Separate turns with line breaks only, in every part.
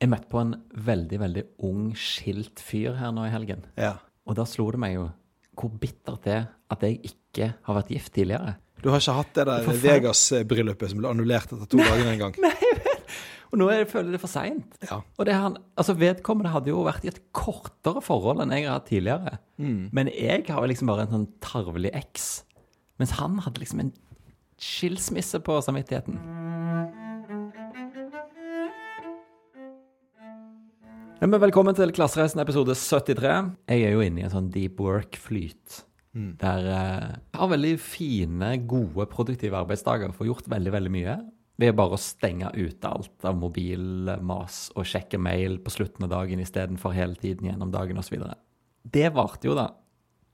Jeg møtte på en veldig, veldig ung, skilt fyr her nå i helgen.
Ja.
Og da slo det meg jo hvor bittert det er at jeg ikke har vært gift tidligere.
Du har ikke hatt det der. Vegas-bryllupet som ble annullert etter to dager en gang?
Og nå er jeg føler jeg det for seint.
Ja.
Og han, altså vedkommende hadde jo vært i et kortere forhold enn jeg har hatt tidligere. Men jeg har jo liksom bare en sånn tarvelig eks. Mens han hadde liksom en skilsmisse på samvittigheten. Ja, men velkommen til Klassereisen episode 73. Jeg er jo inne i en sånn deep work-flyt. Der eh, jeg har veldig fine, gode, produktive arbeidsdager. Får gjort veldig, veldig mye. Ved bare å stenge ute alt av mobilmas og sjekke mail på slutten av dagen istedenfor hele tiden gjennom dagen osv. Det varte jo da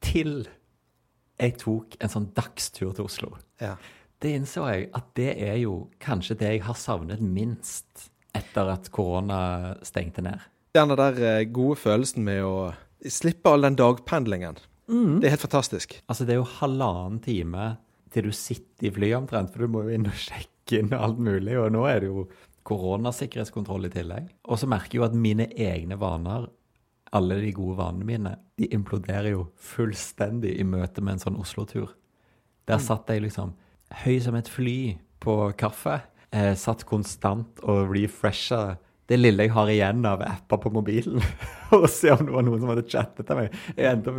til jeg tok en sånn dagstur til Oslo.
Ja.
Det innså jeg at det er jo kanskje det jeg har savnet minst etter at korona stengte ned.
Den der eh, gode følelsen med å slippe all den dagpendlingen. Det er helt fantastisk.
Altså, det er jo halvannen time til du sitter i flyet omtrent, for du må jo inn og sjekke inn alt mulig, og nå er det jo koronasikkerhetskontroll i tillegg. Og så merker jeg jo at mine egne vaner, alle de gode vanene mine, de imploderer jo fullstendig i møte med en sånn Oslo-tur. Der satt jeg liksom høy som et fly på kaffe, eh, satt konstant og refresha det lille jeg har igjen av apper på mobilen, og se om det var noen som hadde chattet til meg. Jeg, endte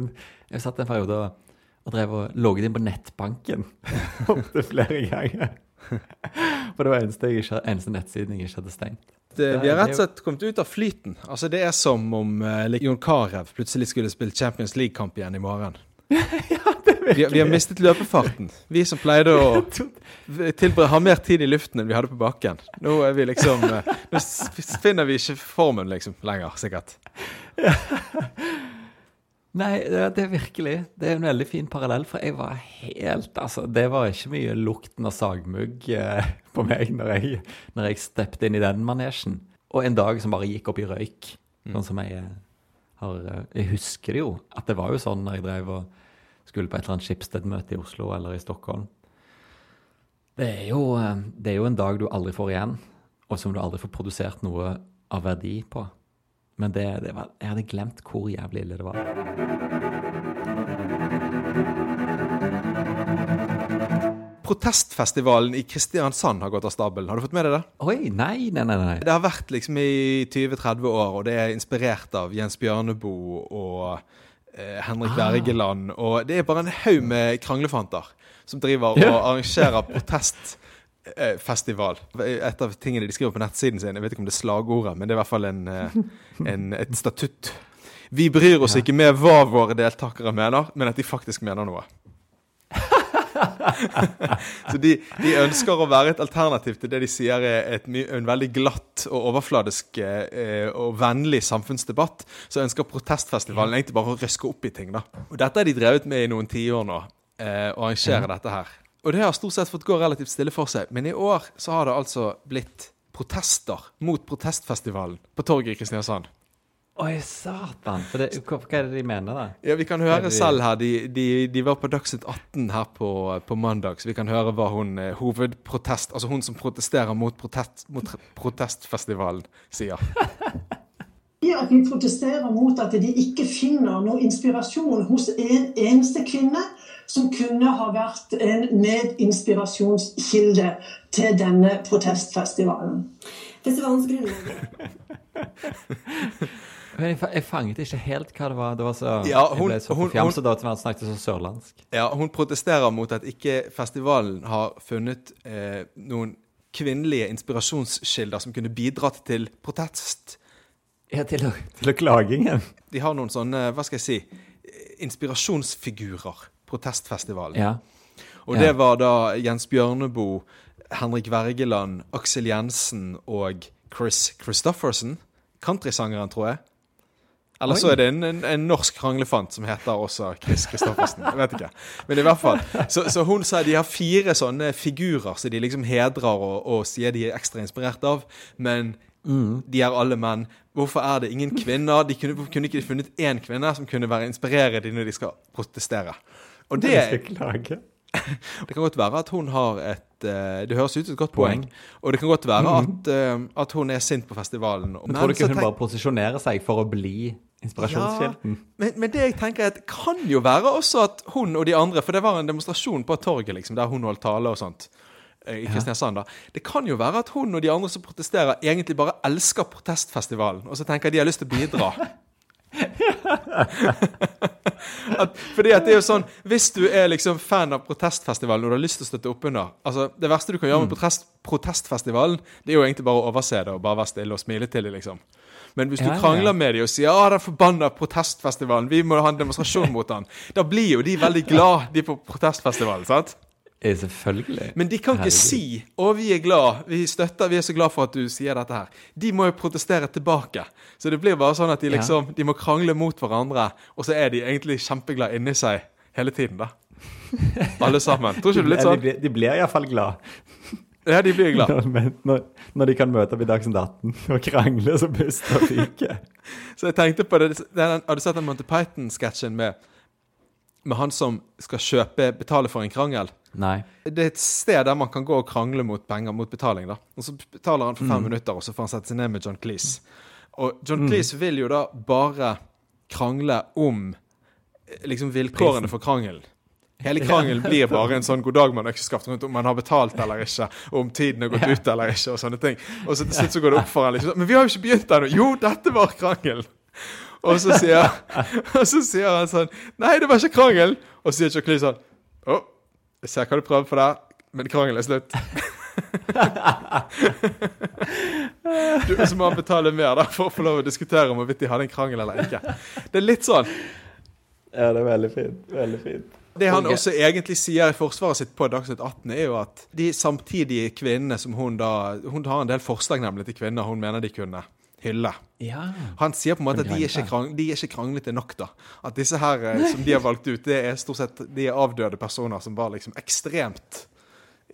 jeg satt en periode og, og drev og logget inn på nettbanken opptil flere ganger. For det var eneste, ikke, eneste nettsiden jeg ikke hadde stengt.
Det, vi har rett og slett kommet ut av flyten. Altså Det er som om uh, Jon Carew plutselig skulle spilt Champions League-kamp igjen i morgen. vi, har- vi har mistet løpefarten. Vi som pleide å tilbre, ha mer tid i luften enn vi hadde på bakken. Nå er vi liksom eh, Nå finner vi ikke formen liksom lenger, sikkert.
Nei, det, det er virkelig Det er en veldig fin parallell, for jeg var helt Altså, det var ikke mye lukten av sagmugg eh, på meg når jeg, når jeg steppet inn i den manesjen. Og en dag som bare gikk opp i røyk. Sånn som jeg eh, har eh, Jeg husker det jo, at det var jo sånn når jeg drev og skulle på et eller annet Schibsted-møte i Oslo eller i Stockholm. Det er, jo, eh, det er jo en dag du aldri får igjen, og som du aldri får produsert noe av verdi på. Men det, det var, jeg hadde glemt hvor jævlig ille det var.
Protestfestivalen i Kristiansand har gått av stabelen. Har du fått med deg det?
Oi, nei, nei, nei. nei.
Det har vært liksom i 20-30 år, og det er inspirert av Jens Bjørneboe og eh, Henrik
Ah.
Wergeland. Og det er bare en haug med kranglefanter som driver og arrangerer protestfestival. Et av tingene de skriver på nettsiden sin, jeg vet ikke om det er slagordet, men det er i hvert fall en, eh, en, et statutt. Vi bryr oss ikke med hva våre deltakere mener, men at de faktisk mener noe. Så de, de ønsker å være et alternativ til det de sier er et, en veldig glatt og overfladisk eh, og vennlig samfunnsdebatt. Så ønsker protestfestivalen egentlig bare å røske opp i ting. da. Og Dette har de drevet med i noen tiår nå, eh, å arrangere dette her. Og det har stort sett fått gå relativt stille for seg. Men i år så har det altså blitt protester mot protestfestivalen på torget i Kristiansand.
Oi, satan. For det, hva, hva er det de mener, da?
Ja, Vi kan høre
det-
selv her. De, de, de var på Dagsnytt 18 her på, på mandag, så vi kan høre hva hun eh, hovedprotest, altså hun som protesterer mot, protest, mot protestfestivalen, sier.
sier at vi protesterer mot at de ikke finner noe inspirasjon hos en eneste kvinne som kunne ha vært en medinspirasjonskilde til denne protestfestivalen.
Festivalens grunnlegger.
Men jeg, jeg fanget ikke helt hva det var. Det var så,
Ja, hun-
jeg ble så forfjamset da at han snakket så sørlandsk.
Ja, Hun protesterer mot at ikke festivalen har funnet eh, noen kvinnelige inspirasjonskilder som kunne bidratt til protest.
Ja, til, å- til å klagingen.
De har noen sånne, hva skal jeg si, inspirasjonsfigurer, protestfestivalen.
Ja.
Og
Ja.
det var da Jens Bjørneboe, Henrik Wergeland, Aksel Jensen og Chris Christofferson. Countrysangeren, tror jeg. Eller så er det en, en, en norsk kranglefant som heter også Chris Christoffersen. Jeg vet ikke. Men i hvert fall. Så, så hun sa de har fire sånne figurer som de liksom hedrer og, og sier de er ekstra inspirert av. Men de er alle menn. Hvorfor er det ingen kvinner? De kunne, kunne ikke de funnet én kvinne som kunne være inspirere de når de skal protestere? Og det. Det kan godt være at hun har et eh, Det høres ut som et godt poeng. Og det kan godt være at, eh, at hun er sint på festivalen.
Men tror du ikke hun
tenk-
bare posisjonerer seg for å bli inspirasjonskilden?
men, men det jeg tenker er at kan jo være også at hun og de andre For det var en demonstrasjon på torget liksom, der hun holdt tale og sånt. eh, I Kristiansand da. Det kan jo være at hun og de andre som protesterer, egentlig bare elsker protestfestivalen. Og så tenker jeg de har lyst til å bidra. at, fordi at det er jo sånn Hvis du er liksom fan av protestfestivalen og du har lyst til å støtte opp under altså Det verste du kan gjøre med protest, protestfestivalen, det er jo egentlig bare å overse det og bare være stille og smile til dem, liksom. Men hvis du
Ja, ja.
krangler med dem og sier 'Å, den forbanna protestfestivalen, vi må ha en demonstrasjon mot den', da blir jo de veldig glad, de på protestfestivalen, sant?
Eh, Selvfølgelig.
Men de kan ikke
Herregud.
si 'Å, vi er glad, vi støtter, vi er så glad for at du sier dette her'. De må jo protestere tilbake. Så det blir bare sånn at de
Ja.
liksom De må krangle mot hverandre, og så er de egentlig kjempeglade inni seg hele tiden, da. Alle sammen. Tror ikke du litt sånn?
De, blir- de blir iallfall glad
Ja, de blir glad.
når, når, når de kan møte opp i Dagsnytt 18 og krangle så buster fyker.
Så jeg tenkte på det, Har du sett den Monty Python-sketsjen med, med han som skal kjøpe, betale for en krangel?
Nei.
Det er et sted der man kan gå og krangle mot penger, mot betaling. da. Og Så betaler han for fem minutter, og så får han sette seg ned med John Cleese. Og John Cleese vil jo da bare krangle om eh, liksom vilkårene for krangelen. Hele krangelen blir bare en sånn 'god dag, mann, økseskaft' rundt om man har betalt eller ikke, og om tiden har gått ut eller ikke, og sånne ting. Og så til slutt så går det opp for ham liksom Men vi har jo ikke begynt ennå! Jo, dette var krangelen! Og så sier, og så sier han sånn 'Nei, det var ikke krangel!' Og så sier Chuck Lee sånn 'Å, jeg ser hva du prøver på der, men krangelen er slutt'. Du, så må han betale mer da for å få lov å diskutere om hvorvidt de hadde en krangel eller ikke. Det er litt sånn.
Ja, det er veldig fint. Veldig fint.
Det han også egentlig sier i forsvaret sitt på Dagsnytt 18, er jo at de samtidige kvinnene som hun da Hun har en del forslag nemlig til kvinner hun mener de kunne hylle.
Ja.
Han sier på en måte at de er ikke, krang, de er ikke kranglete nok, da. At disse her eh, som de har valgt ut, det er stort sett de er avdøde personer som var liksom ekstremt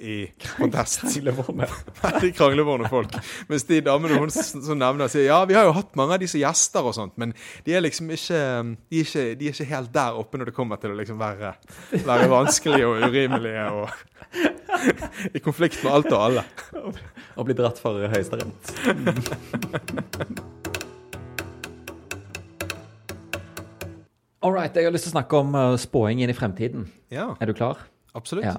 i kontest.
Kranglevorme.
Veldig kranglevorne folk. Mens de damene hun som nevner, sier ja, vi har jo hatt mange av de som gjester og sånt, men de er liksom ikke De er ikke, de er ikke helt der oppe når det kommer til å liksom være, være vanskelige og urimelige og i konflikt med alt og alle.
Og bli dratt for Høyesterett. All right, jeg har lyst til å snakke om uh, spåing inn i fremtiden.
Ja,
Er du klar?
absolutt.
Ja.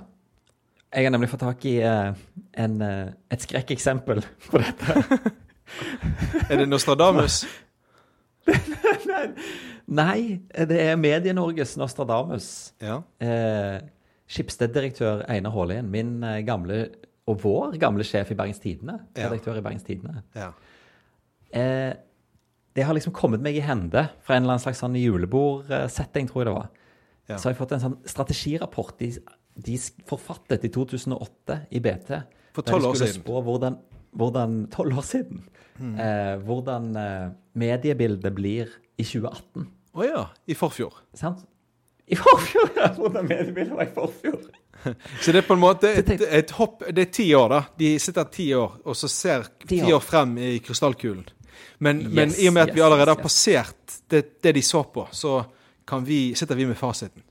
Jeg har nemlig fått tak i uh, en, uh, et skrekkeksempel på dette.
Er det Nostradamus?
Nei, det er Medie-Norges Nostradamus.
Ja.
Eh, Skipsted-direktør Einar Haalien, min eh, gamle og vår gamle sjef i Bergens Tidende, redaktør i Bergens Tidende.
ja.
Eh, det har liksom kommet meg i hende fra en eller annen slags sånn julebordsetting, tror jeg det var.
Ja.
Så har jeg fått en sånn strategirapport de, de forfattet i 2008 i BT.
For tolv år siden.
Spå hvordan, hvordan, 12 år siden. Eh, hvordan eh, mediebildet blir i 2018.
Å ja. I forfjor.
Sant? I forfjor! Ja, hvordan mediebildet var i forfjor.
Så det er på en måte et, et hopp Det er ti år, da. De sitter ti år, og så ser
Ti år.
frem i krystallkulen. Men, men i og med at vi
yes,
allerede har
yes.
passert det, det de så på, så kan vi, sitter vi med fasiten.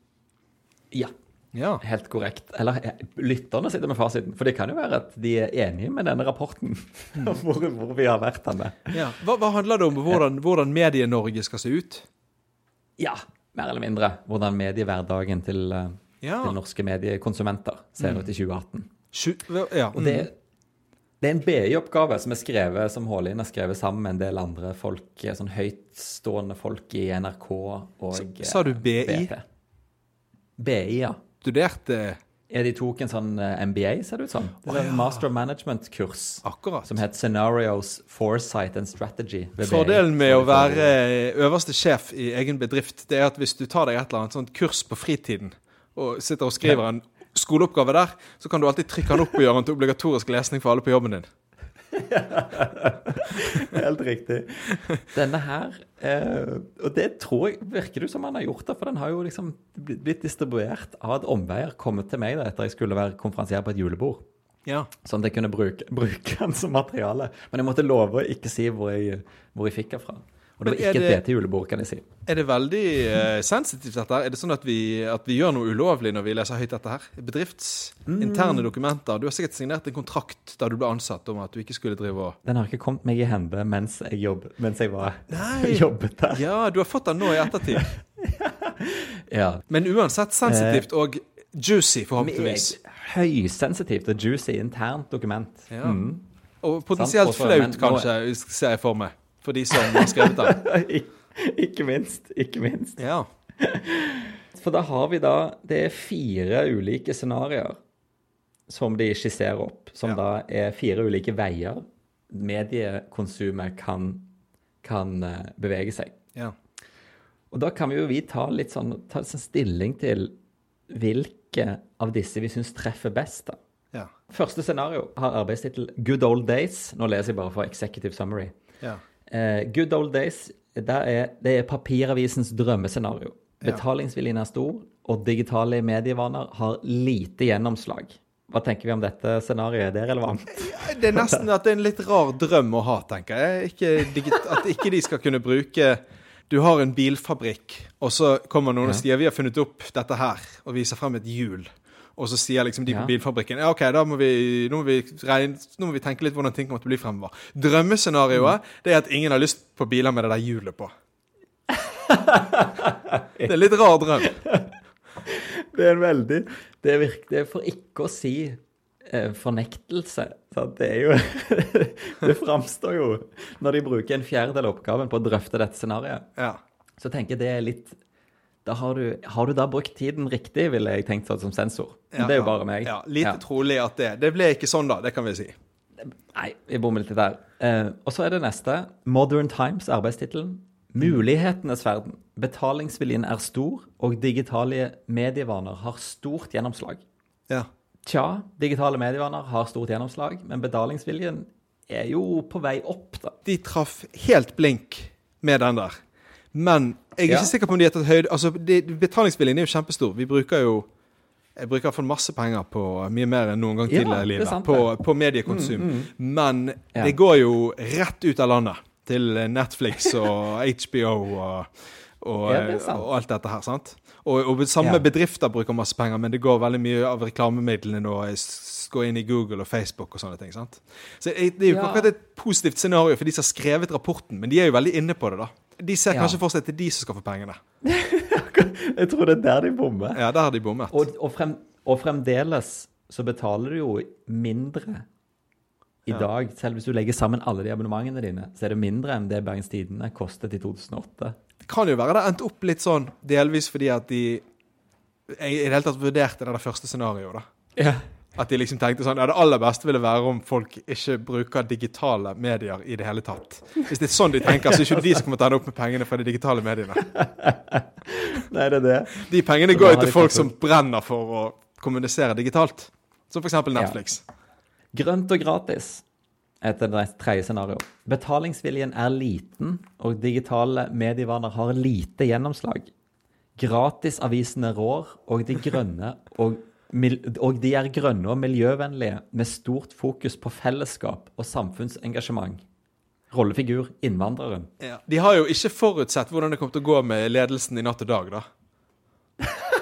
Ja.
Ja.
Helt korrekt. Eller lytterne sitter med fasiten. For det kan jo være at de er enige med denne rapporten.
Mm.
hvor, hvor vi har vært henne.
ja. Hva, hva handler det om? Hvordan, hvordan Medie-Norge skal se ut?
Ja, mer eller mindre. Hvordan mediehverdagen til, eh,
Ja.
til norske mediekonsumenter ser ut i 2018.
Ja. Mm.
Og det, det er en BI-oppgave som er skrevet, som Hålin har skrevet sammen med en del andre folk, eh, sånn høytstående folk i NRK og
S-
eh,
sa du BI?
BP. BI, ja.
Studerte
Ja, de tok en sånn eh, MBA, ser det ut som. Det er en Master of Management-kurs
akkurat.
som het Scenarios, Foresight and Strategy. VBA.
Fordelen med å være øverste sjef i egen bedrift, det er at hvis du tar deg et eller annet sånt kurs på fritiden, og sitter og skriver en skoleoppgave der, så kan du alltid trykke den opp og gjøre den til obligatorisk lesning for alle på jobben din.
Helt riktig. Denne her eh, Og det tror jeg virker det som han har gjort det, for den har jo liksom blitt distribuert av et omveier kommet til meg da, etter jeg skulle være konferansier på et julebord.
Ja.
Sånn at jeg kunne bruke, bruke den som materiale. Men jeg måtte love å ikke si hvor jeg, hvor jeg fikk den fra. Og det var ikke
det-
et BT-julebord, kan jeg si.
Er det veldig uh, sensitivt, dette her? Er det sånn at vi, at vi gjør noe ulovlig når vi leser høyt dette her? Bedriftsinterne
Mm.
dokumenter. Du har sikkert signert en kontrakt da du ble ansatt om at du ikke skulle drive og
Den har ikke kommet meg i hende mens jeg, jobb, mens jeg var jobbet der.
Ja, du har fått den nå i ettertid.
Ja.
Men uansett sensitivt og juicy, forhåpentligvis.
Høysensitivt og juicy internt dokument.
Ja.
Mm.
Og potensielt flaut, kanskje, ser jeg for meg. For de som har skrevet den.
Ikke minst. Ikke minst.
Ja.
For da har vi da Det er fire ulike scenarioer som de skisserer opp, som
Ja.
da er fire ulike veier mediekonsumet kan, kan eh, bevege seg.
ja.
Og da kan vi jo vi ta litt sånn, ta sånn stilling til hvilke av disse vi syns treffer best. da.
Ja.
Første scenario har arbeidstittel 'Good Old Days'. Nå leser jeg bare fra Executive Summary.
ja.
Eh, good Old Days er, det er papiravisens drømmescenario.
Ja.
Betalingsviljen er stor, og digitale medievaner har lite gjennomslag. Hva tenker vi om dette scenarioet? Er det relevant?
Det er nesten at det er en litt rar drøm å ha, tenker jeg. Ikke, at ikke de skal kunne bruke Du har en bilfabrikk, og så kommer noen og
Ja.
sier vi har funnet opp dette her, og viser frem et hjul. Og så sier liksom de på
Ja.
bilfabrikken ja, OK, da må vi, nå, må vi regne, nå må vi tenke litt hvordan ting kommer til å bli fremover. Drømmescenarioet det er at ingen har lyst på biler med det der hjulet på. Det er en litt rar drøm.
Det er en veldig Det er, virkelig, det er for ikke å si eh, fornektelse. Så Det er jo Det framstår jo Når de bruker en fjerdedel av oppgaven på å drøfte dette scenarioet,
Ja.
så tenker jeg det er litt da har, du, har du da brukt tiden riktig, ville jeg tenkt sånn som sensor. Ja, det er jo bare meg.
Ja, Lite
Ja.
trolig at det Det ble ikke sånn, da. Det kan vi si.
Nei, vi bommer litt der. Eh, og så er det neste. Modern Times, arbeidstittelen. Mulighetenes verden. Betalingsviljen er stor, og digitale medievaner har stort gjennomslag.
Ja.
Tja, digitale medievaner har stort gjennomslag, men betalingsviljen er jo på vei opp, da.
De traff helt blink med den der. Men jeg er
Ja.
ikke sikker på om de har tatt høyde Altså, Betalingsviljen er jo kjempestor. Vi bruker jo Jeg bruker iallfall masse penger på mye mer enn noen gang tidligere i livet.
sant,
På,
det. Mm,
mm. mediekonsum. Men det går jo rett ut av landet. Til Netflix og HBO og, og,
det
og alt dette her. sant? Og, og samme bedrifter bruker masse penger, men det går veldig mye av reklamemidlene nå gå inn i Google og Facebook og sånne ting. sant? Så Det er jo ikke
Ja.
akkurat et positivt scenario for de som har skrevet rapporten, men de er jo veldig inne på det. da. De ser kanskje for seg at det er de som skal få pengene.
Jeg tror det er der de bommer.
Ja, der har de bommet.
Og, og, frem, og fremdeles så betaler du jo mindre i
Ja.
dag. Selv hvis du legger sammen alle de abonnementene dine, så er det mindre enn det Bergens Tidende kostet i 2008.
Det kan jo være det endte opp litt sånn, delvis fordi at de jeg i det hele tatt vurderte det det første scenarioet. da.
Ja.
At de liksom tenkte sånn Ja, det aller beste ville være om folk ikke bruker digitale medier i det hele tatt. Hvis det er sånn de tenker, så er ikke det de som kommer til å ende opp med pengene fra de digitale mediene.
Nei, det er det.
De pengene går jo til folk som brenner for å kommunisere digitalt. Som f.eks. Netflix.
Grønt og gratis etter det tredje scenario. Betalingsviljen er liten, og digitale medievaner har lite gjennomslag. Gratisavisene rår, og de grønne og, og de er grønne og miljøvennlige med stort fokus på fellesskap og samfunnsengasjement. Rollefigur innvandreren.
Ja. De har jo ikke forutsett hvordan det kommer til å gå med ledelsen i Natt og Dag, da.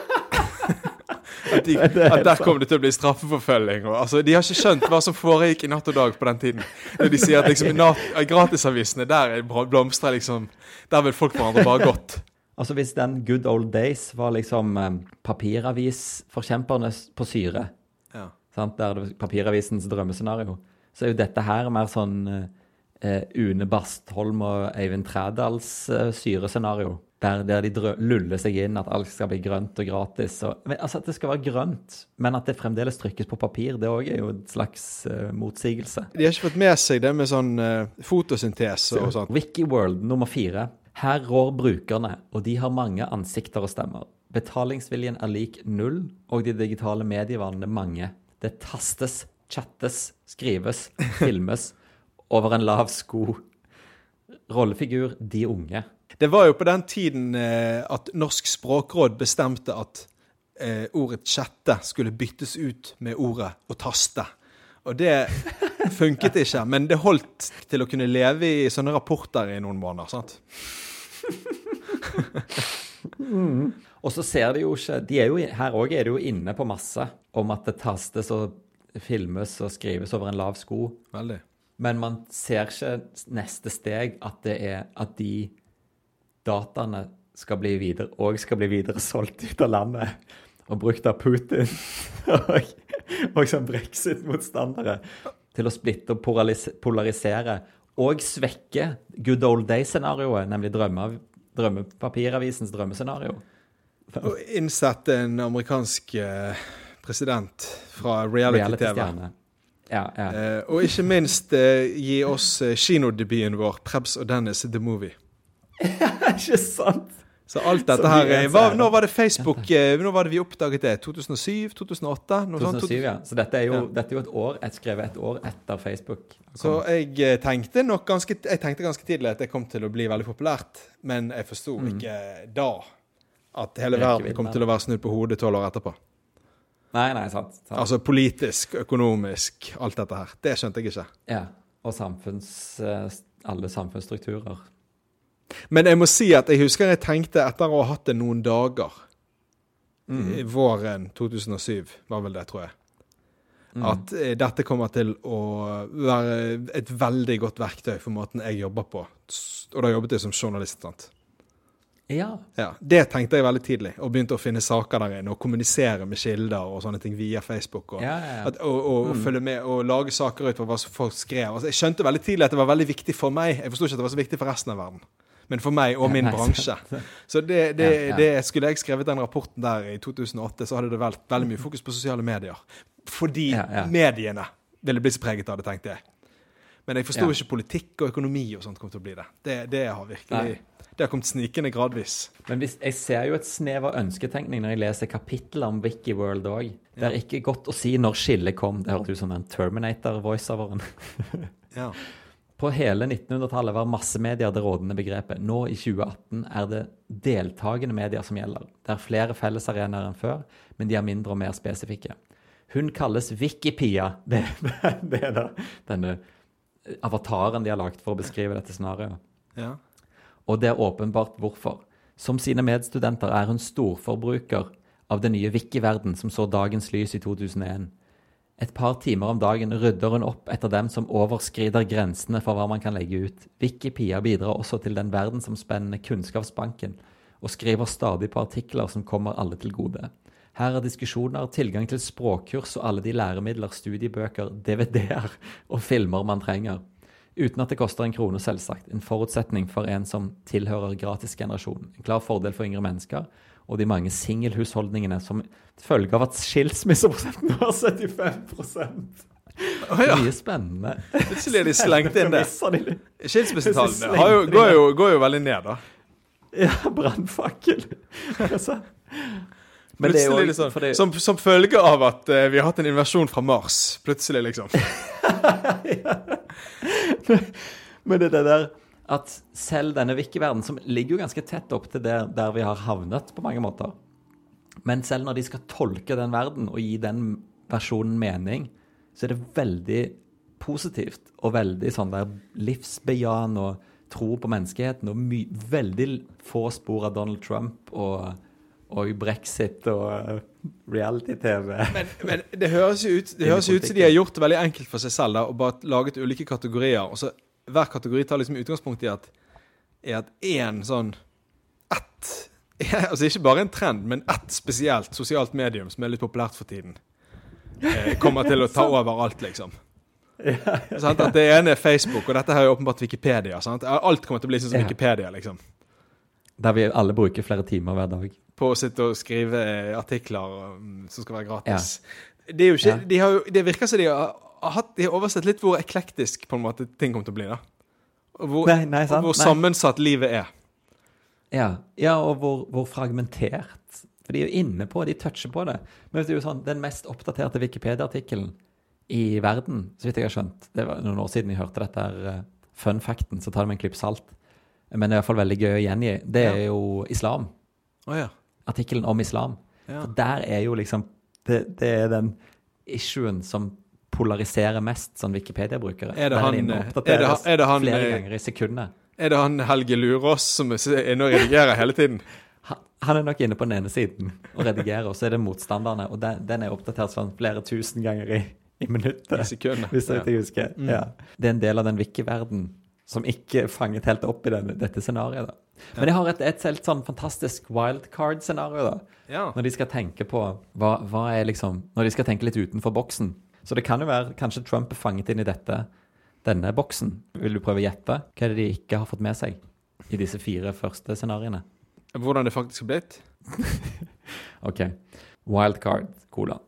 At, de, at der kommer det til å bli straffeforfølging. Og, altså, de har ikke skjønt hva som foregikk i Natt og Dag på den tiden. Når de sier at liksom, i nat- gratisavisene der er blomstrer liksom Der vil folk hverandre bare godt.
Altså Hvis den good old days var liksom eh, papiravisforkjemperne på syre,
Ja.
sant? der det papiravisens drømmescenario, så er jo dette her mer sånn eh, eh, Une Bastholm og Eivind Trædals eh, syrescenario. Der, der de luller seg inn at alt skal bli grønt og gratis. Og, men, altså At det skal være grønt, men at det fremdeles trykkes på papir, det òg er jo en slags uh, motsigelse.
De har ikke fått med seg det med sånn uh, fotosyntese og sånt.
Wikiworld nummer fire. Her rår brukerne, og de har mange ansikter og stemmer. Betalingsviljen er lik null, og de digitale medievanene mange. Det tastes, chattes, skrives, filmes over en lav sko. Rollefigur de unge.
Det var jo på den tiden eh, at Norsk språkråd bestemte at eh, ordet 'chatte' skulle byttes ut med ordet 'å taste'. Og det funket ikke. Men det holdt til å kunne leve i sånne rapporter i noen måneder. sant?
Og så ser de jo ikke de jo, Her òg er de jo inne på masse om at det tastes og filmes og skrives over en lav sko.
Veldig.
Men man ser ikke neste steg at det er at de dataene skal bli videre, og skal bli videre solgt ut av landet og brukt av Putin og, og som brexit-motstandere til å splitte og polarisere og svekke good old day-scenarioet, nemlig drømme, drømmepapiravisens drømmescenario.
Og innsette en amerikansk eh, president fra reality-TV.
Reality-stjerne. Ja, ja.
Eh, og ikke minst eh, gi oss kinodebuten vår, Prebz og Dennis The Movie.
ikke sant?
Så alt dette her eh, hva,
det.
Var det Facebook Nå var det vi oppdaget det? 2007? 2008? Noe sånt?
2007, ja. Så dette er jo,
Ja.
dette er jo et år, et skrevet et år etter Facebook.
Så jeg eh, tenkte nok ganske Jeg tenkte ganske tidlig at det kom til å bli veldig populært, men jeg forsto ikke da at hele verden kom til å være snudd på hodet tolv år etterpå.
Nei, nei, sant. sant.
Altså politisk, økonomisk, alt dette her. Det skjønte jeg ikke.
Ja. Og samfunns... eh, alle samfunnsstrukturer.
Men jeg må si at jeg husker jeg tenkte etter å ha hatt det noen dager i Våren 2007 var vel det, tror jeg. At eh, dette kommer til å være et veldig godt verktøy for måten jeg jobber på. Og da jobbet jeg som journalist. sant?
Ja.
Ja, Det tenkte jeg veldig tidlig, og begynte å finne saker der inne. Og kommunisere med kilder og sånne ting via Facebook. Og,
Ja, ja.
At, og, og, og følge med og lage saker ut på hva folk skrev. Altså, jeg skjønte veldig tidlig at det var veldig viktig for meg. Jeg forsto ikke at det var så viktig for resten av verden. Men for meg og min bransje. Så det, det, det skulle jeg skrevet den rapporten der i 2008, så hadde det vært veldig mye fokus på sosiale medier. Fordi mediene ville blitt så preget av det, tenkte jeg. Men jeg forsto ikke politikk og økonomi og sånt kom til å bli det. Det, det har virkelig
Nei.
Det har kommet snikende gradvis.
Men hvis, jeg ser jo et snev av ønsketenkning når jeg leser kapitler om Wikiworld òg. Det er ikke godt å si når skillet kom. Det høres ut som den Terminator-voiceoveren.
Ja.
På hele 1900-tallet var massemedier det rådende begrepet. Nå i 2018 er det deltakende medier som gjelder. Det er flere fellesarenaer enn før, men de er mindre og mer spesifikke. Hun kalles Wikipia. Det, det er da denne avataren de har lagt for å beskrive dette scenarioet.
ja.
Og det er åpenbart hvorfor. Som sine medstudenter er hun storforbruker av den nye Wiki-verden som så dagens lys i 2001. Et par timer om dagen rydder hun opp etter dem som overskrider grensene for hva man kan legge ut. Wikipedia bidrar også til den verdensomspennende kunnskapsbanken, og skriver stadig på artikler som kommer alle til gode. Her er diskusjoner, tilgang til språkkurs og alle de læremidler, studiebøker, DVD-er og filmer man trenger. Uten at det koster en krone, selvsagt. En forutsetning for en som tilhører gratisgenerasjonen. En klar fordel for yngre mennesker og de mange singelhusholdningene som følge av at skilsmisseprosenten var 75
Oh, ja.
Mye spennende.
Plutselig er de slengt inn det. Skilsmissetallene jo- går, jo- går jo veldig ned, da.
Ja, brannfakkel. Altså. Men det er jo
Plutselig liksom,
det-
som, som følge av at uh, vi har hatt en invasjon fra Mars. Plutselig, liksom.
Men det er det der at selv denne wiki-verdenen, som ligger jo ganske tett opp til der, der vi har havnet på mange måter Men selv når de skal tolke den verden og gi den versjonen mening, så er det veldig positivt og veldig sånn der livsbejaende og tro på menneskeheten og my veldig få spor av Donald Trump og, og brexit og eh, reality-TV.
Men, men det høres jo ut, det høres ut som de har gjort det veldig enkelt for seg selv da, og bare laget ulike kategorier. og så Hver kategori tar liksom utgangspunkt i at er at én sånn ett Altså ikke bare en trend, men ett spesielt sosialt medium som er litt populært for tiden, eh, kommer til å ta over alt, liksom. Sant? At det ene er Facebook, og dette her er åpenbart Wikipedia. Sant? Alt kommer til å bli sånn som
Ja.
Wikipedia, liksom.
Der vi alle bruker flere timer hver dag.
på å sitte og skrive eh, artikler um, som skal være gratis. Det, er jo ikke,
Ja.
de har jo, det virker som de har hatt, de har oversett litt hvor eklektisk på en måte ting kommer til å bli. da. Og hvor,
Nei, nei,
og hvor sammensatt livet er.
Ja, ja og hvor, hvor fragmentert. For de er jo inne på de toucher på det. Men det er jo sånn, den mest oppdaterte Wikipedia-artikkelen i verden, så vidt jeg har skjønt Det var noen år siden jeg hørte dette her eh, fun facten, så tar det med en klype salt. Men det er i hvert fall veldig gøy å gjengi. Det er jo islam.
Oh, ja.
Artikkelen om islam.
Ja.
For der er jo liksom det, det er den issuen som polariserer mest sånn Wikipedia-brukere.
Er
inne
eh, er er det han,
flere
eh,
ganger i sekundet.
Er det han Helge Lurås som er inne og redigerer hele tiden?
Han- er nok inne på den ene siden og redigerer, og så er det motstanderne. Og den, den er oppdatert sånn flere tusen ganger i, i minuttet.
I sekundet,
Hvis jeg
ja.
husker. Ja. Det er en del av den wiki-verden som ikke fanget helt opp i den, dette scenarioet. da. Men jeg har et, et helt sånn fantastisk wildcard-scenario, da.
Ja.
Når de skal tenke på hva, hva er liksom Når de skal tenke litt utenfor boksen. Så det kan jo være kanskje Trump er fanget inn i dette, denne boksen. Vil du prøve å gjette? Hva er det de ikke har fått med seg i disse fire første scenarioene?
Hvordan det faktisk har blitt?
Ok. Wildcard, cola.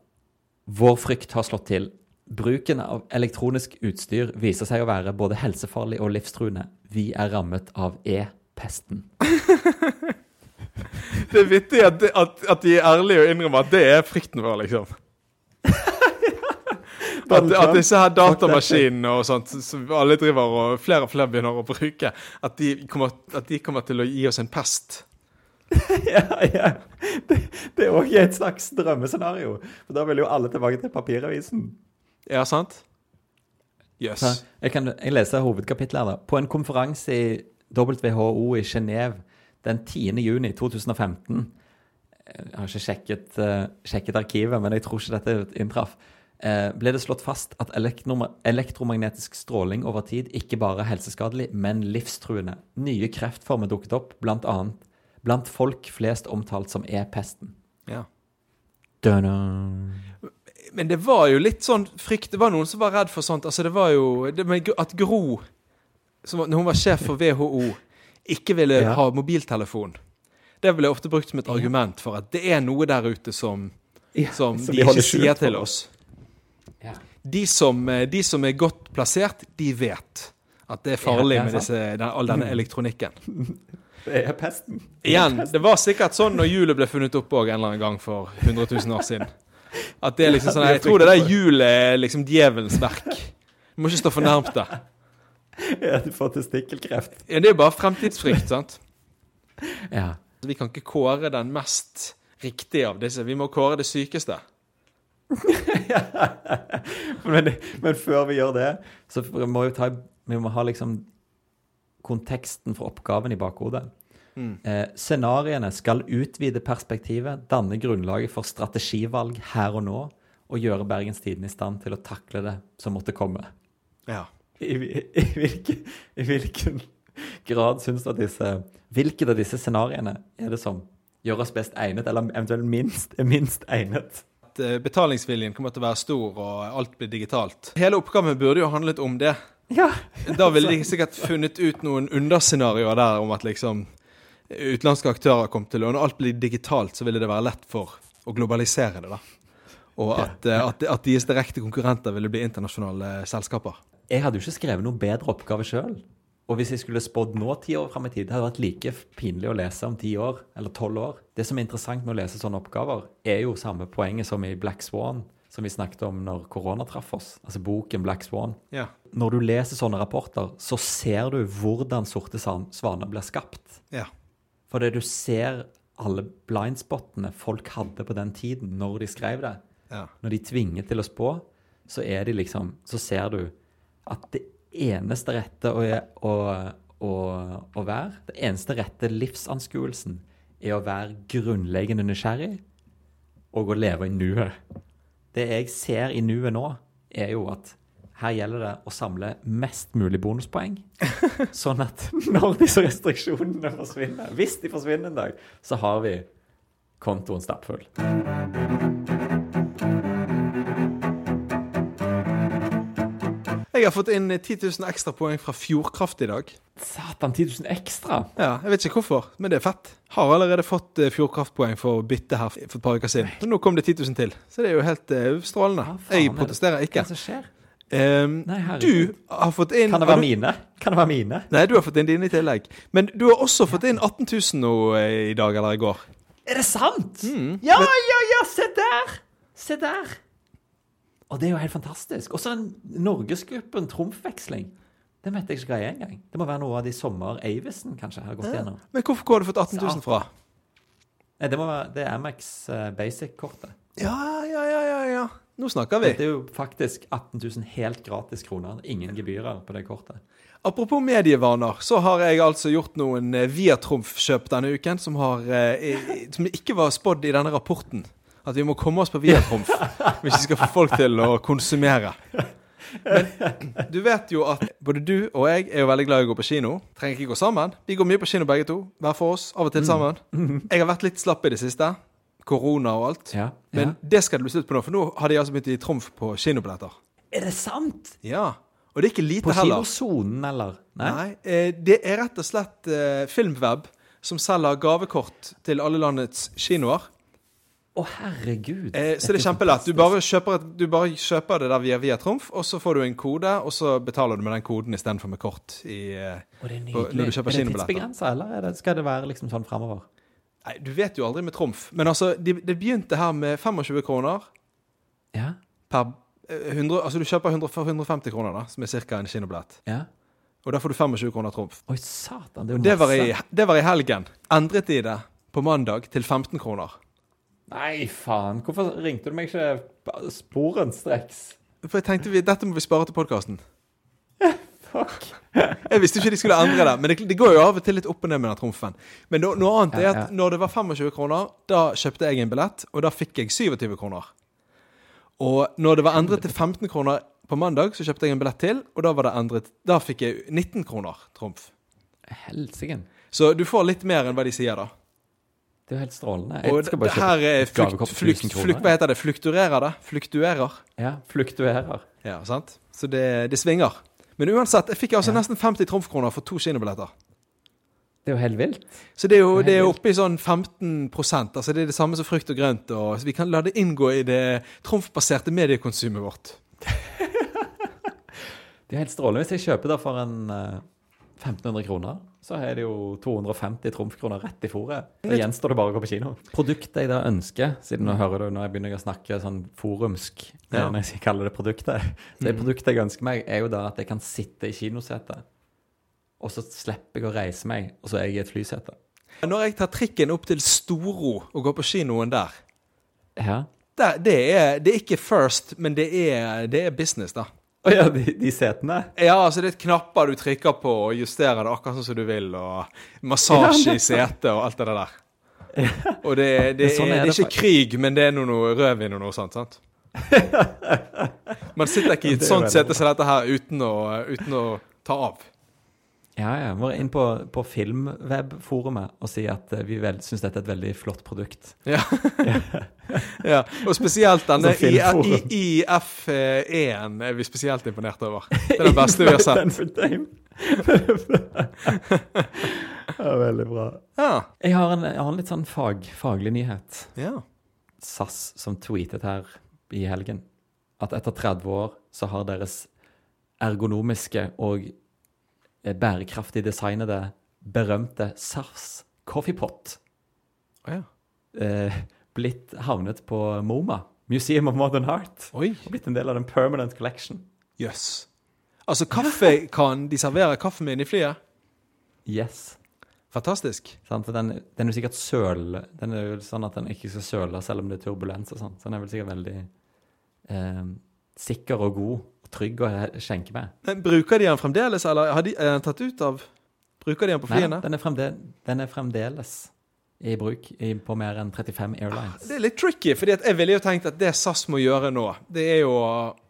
Vår frykt har slått til. Bruken av elektronisk utstyr viser seg å være både helsefarlig og livstruende. Vi er rammet av e-pesten.
Det er vittig at, at, at de er ærlige og innrømmer at det er frykten vår, liksom. At, at disse her datamaskinene og sånt som alle driver og flere og flere begynner å bruke, at de kommer, at de kommer til å gi oss en pest.
ja, ja. Det, det er òg et slags drømmescenario. For da vil jo alle tilbake til papiravisen.
Ja, sant? Jøss.
Yes. jeg, kan, jeg leser hovedkapitlet her. da. På en konferanse i WHO i Genéve den 10. juni 2015 Jeg har ikke sjekket, uh, sjekket arkivet, men jeg tror ikke dette inntraff. Eh, ble det slått fast at elektromagnetisk stråling over tid ikke bare er helseskadelig, men livstruende. Nye kreftformer dukket opp, blant annet blant folk flest omtalt som e-pesten.
Ja.
Dun-dun.
Men det var jo litt sånn frykt Det var noen som var redd for sånt. Altså, det var jo det At Gro, som, når hun var sjef for WHO, ikke ville
Ja.
ha mobiltelefon. Det ble ofte brukt som et argument for at det er noe der ute som, som,
som
de
de
ikke sier til
oss.
De som, eh, de som er godt plassert, de vet at det er farlig med disse, den, all denne elektronikken.
Det er pesten.
Igjen, det var sikkert sånn når hjulet ble funnet opp òg en eller annen gang for 100 000 år siden. At det er liksom sånn Jeg tror det der hjulet er liksom djevelens verk. Du må ikke stå for nærmt det.
Ja, du får testikkelkreft.
Ja, det er jo bare fremtidsfrykt, sant?
Ja.
Vi kan ikke kåre den mest riktige av disse. Vi må kåre det sykeste.
men, men før vi gjør det, så må vi, ta, vi må ha liksom konteksten for oppgaven i bakhodet. Eh, scenarioene skal utvide perspektivet, danne grunnlaget for strategivalg her og nå, og gjøre Bergens Tidende i stand til å takle det som måtte komme.
Ja.
I, i, i, hvilken, I hvilken grad syns du at disse Hvilket av disse scenarioene er det som gjør oss best egnet, eller eventuelt minst, er minst egnet?
At eh, betalingsviljen kommer til å være stor, og alt blir digitalt. Hele oppgaven burde jo handlet om det.
Ja.
Da ville de sikkert funnet ut noen underscenarioer der om at liksom utenlandske aktører kom til å Når alt blir digitalt, så ville det være lett for å globalisere det, da. Og at, eh, at, at deres direkte konkurrenter ville bli internasjonale selskaper.
Jeg hadde jo ikke skrevet noen bedre oppgave sjøl. Og hvis jeg skulle spådd nå ti år fram i tid, det hadde vært like pinlig å lese om ti år, eller tolv år. Det som er interessant med å lese sånne oppgaver, er jo samme poenget som i Black Swan, som vi snakket om når korona traff oss. Altså boken Black Swan.
Ja.
Når du leser sånne rapporter, så ser du hvordan sorte svaner blir skapt.
ja.
Fordi du ser alle blindspottene folk hadde på den tiden, når de skrev det.
ja.
Når de tvinger til å spå, så er de liksom Så ser du at det eneste rette å, å, å, å være, det eneste rette livsanskuelsen, er å være grunnleggende nysgjerrig og å leve i nuet. Det jeg ser i nuet nå, er jo at her gjelder det å samle mest mulig bonuspoeng. Sånn at når disse restriksjonene forsvinner, hvis de forsvinner en dag, så har vi kontoen stappfull.
Jeg har fått inn 10 000 ekstra poeng fra Fjordkraft i dag.
Satan, 10 000 ekstra!
Ja, Jeg vet ikke hvorfor, men det er fett. Har allerede fått eh, Fjordkraftpoeng for å bytte her for et par uker siden. Men nå kom det 10 000 til, så det er jo helt uh, strålende.
Ja, faen
jeg protesterer ikke Hva
er det som skjer?
Um,
Nei,
du har fått inn
Kan det være
du-
mine? Kan det være mine?
Nei, du har fått inn dine i tillegg. Men du har også fått inn 18 000 nå eh, i dag eller i går.
Er det sant?
Mm.
Ja, ja, ja! Se der! Se der! Og det er jo helt fantastisk. Og så en Norgesgruppen trumfveksling. Det vet jeg ikke hva er engang. Det må være noe av de sommer Avisen kanskje har gått gjennom.
Men hvorfor har du fått 18 000 fra?
Det må være det er Amex eh, Basic-kortet.
Ja, ja, ja, ja, ja. Nå snakker vi.
Det er jo faktisk 18 000 helt gratis kroner. Ingen gebyrer på det kortet.
Apropos medievaner, så har jeg altså gjort noen via Viatrumf-kjøp denne uken som, har, eh, som ikke var spådd i denne rapporten. At vi må komme oss på Viatrumf hvis vi skal få folk til å konsumere. Men du vet jo at både du og jeg er jo veldig glad i å gå på kino. Trenger ikke gå sammen. Vi går mye på kino begge to. Hver for oss. Av og til sammen. Jeg har vært litt slapp i det siste. Korona og alt.
Ja.
Men det skal det bli slutt på nå, for nå har de altså begynt å gi trumf på kinobilletter.
Er det sant?
Ja. Og det er ikke lite
På
heller.
kinosonen, eller?
Nei, Nei. det er rett og slett eh, Filmweb som selger gavekort til alle landets kinoer.
Å, herregud.
Eh, så det er kjempelett. Du bare, kjøper et, du bare kjøper det der via, via Trumf, og så får du en kode, og så betaler du med den koden istedenfor med kort. I,
oh, det er
på- når du kjøper
er det tidsbegrensa, eller er det, skal det være liksom sånn framover?
nei, du vet jo aldri med Trumf. Men altså, de, det begynte her med 25 kroner
Ja.
per eh, 100, Altså du kjøper 100, for 150 kroner, da, som er ca. en kinobillett.
ja.
Og da får du 25 kroner Trumf.
Oi, satan. Det er jo
Det var, i,
masse.
det var i helgen. Endret de det på mandag til 15 kroner.
Nei, faen. Hvorfor ringte du meg ikke sporenstreks?
For jeg tenkte vi, dette må vi spare til podkasten.
Fuck.
Jeg visste ikke de skulle endre det, men det, det går jo av og til litt opp og ned med den trumfen. Men no, noe annet er at når det var 25 kroner, da kjøpte jeg en billett, og da fikk jeg 27 kroner. Og når det var endret til 15 kroner på mandag, så kjøpte jeg en billett til, og da var det endret Da fikk jeg 19 kroner trumf.
Helsike.
Så du får litt mer enn hva de sier, da.
Det er jo helt strålende. Jeg skal bare kjøpe gavekort på 1000 kroner.
Hva heter det? Flukturerer det? Fluktuerer.
Ja, fluktuerer.
Ja, sant? Så det, det svinger. Men uansett, jeg fikk altså
Ja.
nesten 50 trumfkroner for to kinobilletter.
Det er jo helt vilt.
Så det er jo
Det er
det er oppe i sånn 15 altså Det er det samme som frukt og grønt. Og, så vi kan la det inngå i det trumfbaserte mediekonsumet vårt.
Det er helt strålende. Hvis jeg kjøper det for en eh, 1500 kroner, så er det jo 250 trumfkroner rett i fòret. Da gjenstår det bare å gå på kino. Produktet jeg da ønsker, siden nå hører du når jeg begynner å snakke sånn forumsk, eh,
Ja.
når jeg kaller det produktet, så det produktet jeg ønsker meg, er jo da at jeg kan sitte i kinosetet, og så slipper jeg å reise meg, og så er jeg i et flysete.
Når jeg tar trikken opp til Storo og går på kinoen der,
Ja.
der det, er, det er ikke first, men det er, det er business, da.
Å ja, de, de setene?
Ja, altså det er knapper du trykker på og justerer det akkurat sånn som du vil, og massasje i setet og alt det der. Og det, det,
Det sånn
er, det er ikke krig, men det er noe, noe rødvin og noe sånt, sant? Man sitter ikke i et sånt sete som dette her uten å, uten å ta av.
Ja, ja. var inn på, på Filmweb-forumet og si at eh, vi vel, syns dette er et veldig flott produkt.
Ja. ja. Og spesielt denne IF1 er vi spesielt imponert over. Det er den beste vi har sett.
Ja, veldig bra.
Ja.
Jeg har en, jeg har en litt sånn fag, faglig nyhet.
ja.
SAS som tweetet her i helgen at etter 30 år så har deres ergonomiske og eh, bærekraftig designede berømte SARS Coffeepot
oh, ja.
eh, blitt havnet på MoMA, Museum of Modern Art,
Oi.
og blitt en del av den permanent collection.
Jøss. Altså, kaffe kan de servere kaffen min i flyet?
Yes.
Fantastisk.
Sånn, For den, den er jo sikkert søl Den er jo sånn at den ikke skal søle selv om det er turbulens og sånn. Så den er vel sikkert veldig eh, sikker og god trygg å skjenke med.
Men Bruker de den fremdeles, eller har de er den tatt ut av Bruker de den på
Nei,
flyene?
den er, fremde, den er fremdeles i bruk i, på mer enn 35 airlines.
Det er litt tricky, fordi jeg ville jo tenkt at det SAS må gjøre nå Det er jo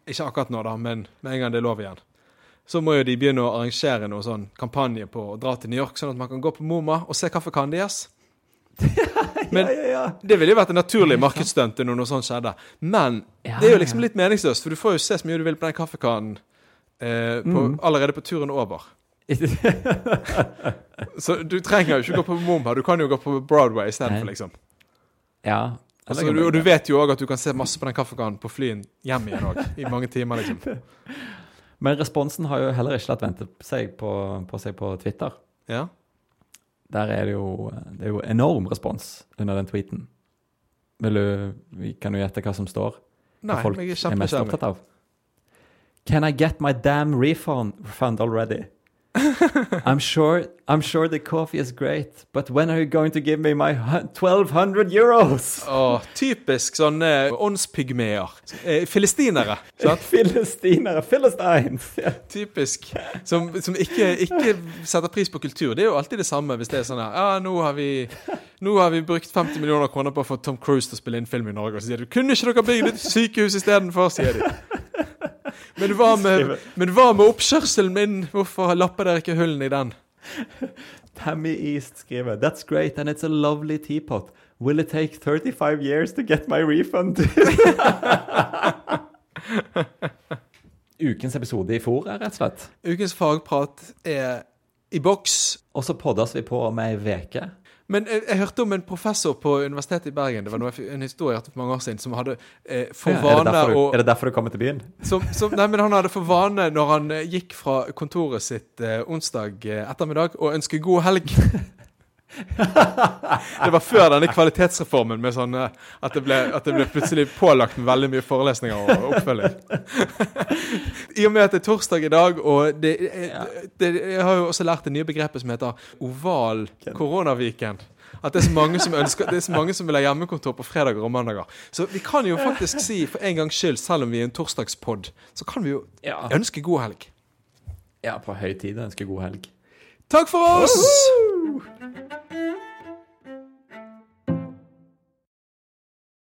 Ikke akkurat nå, da, men med en gang det er lov igjen. Så må jo de begynne å arrangere noe sånn kampanje på å dra til New York, sånn at man kan gå på MoMA og se kaffekannen deres. Men det ville jo vært en naturlig markedsstunt når noe sånt skjedde. Men
Ja,
det er jo liksom litt meningsløst, for du får jo se så mye du vil på den kaffekannen eh, på,
Mm.
allerede på turen over. Så du trenger jo ikke gå på MoMA, du kan jo gå på Broadway istedenfor, liksom.
ja.
Altså, du, og du vet jo òg at du kan se masse på den kaffekannen på flyen hjem igjen òg, i mange timer, liksom.
Men responsen har jo heller ikke latt vente seg på, på seg på Twitter.
Ja.
Der er det jo, det er jo enorm respons under den tweeten. Vil du, vi kan jo gjette hva som står.
Nei,
hva folk
er
er mest opptatt av. Can I get my damn refund, refund already? I'm sure, I'm sure the coffee is great, but when are you going to give me my 1200 euros?
Åh, typisk sånne åndspygmeer. Eh, Filistinere. Sant?
Filistinere, Philistines. Ja.
Typisk. Som, som ikke, ikke setter pris på kultur. Det er jo alltid det samme hvis det er sånn her Ja, nå har vi nå har vi brukt 50 millioner kroner på å få Tom Cruise til å spille inn film i Norge. Og så sier de kunne ikke dere bygd et sykehus istedenfor, sier de. Men hva med, men hva med oppkjørselen min? Hvorfor lapper dere ikke hullene i den?
Tammy East skriver That's great and it's a lovely teapot. Will it take 35 years to get my refund? Ukens episode i fòret, rett og slett.
Ukens fagprat er i boks.
Og så poddes vi på om ei uke.
Men jeg, jeg hørte om en professor på Universitetet i Bergen Det var noe, en historie jeg hørte for mange år siden, som hadde eh, for
Ja, er, det
vane å
er det derfor du kommer til byen?
som, som, Nei, men han hadde for vane når han eh, gikk fra kontoret sitt eh, onsdag eh, ettermiddag å ønske god helg. Det var før denne kvalitetsreformen med sånn eh, at, det ble, at det ble plutselig pålagt med veldig mye forelesninger og oppfølging. I og med at det er torsdag i dag, og det,
Ja.
det, jeg har jo også lært det nye begrepet som heter oval koronaviken. At det er, så mange som ønsker, det er så mange som vil ha hjemmekontor på fredager og mandager. Så vi kan jo faktisk si, for en gangs skyld, selv om vi er en torsdagspod, så kan vi jo ønske god helg.
Ja, på høy tid. Ønsker god helg.
Takk for oss!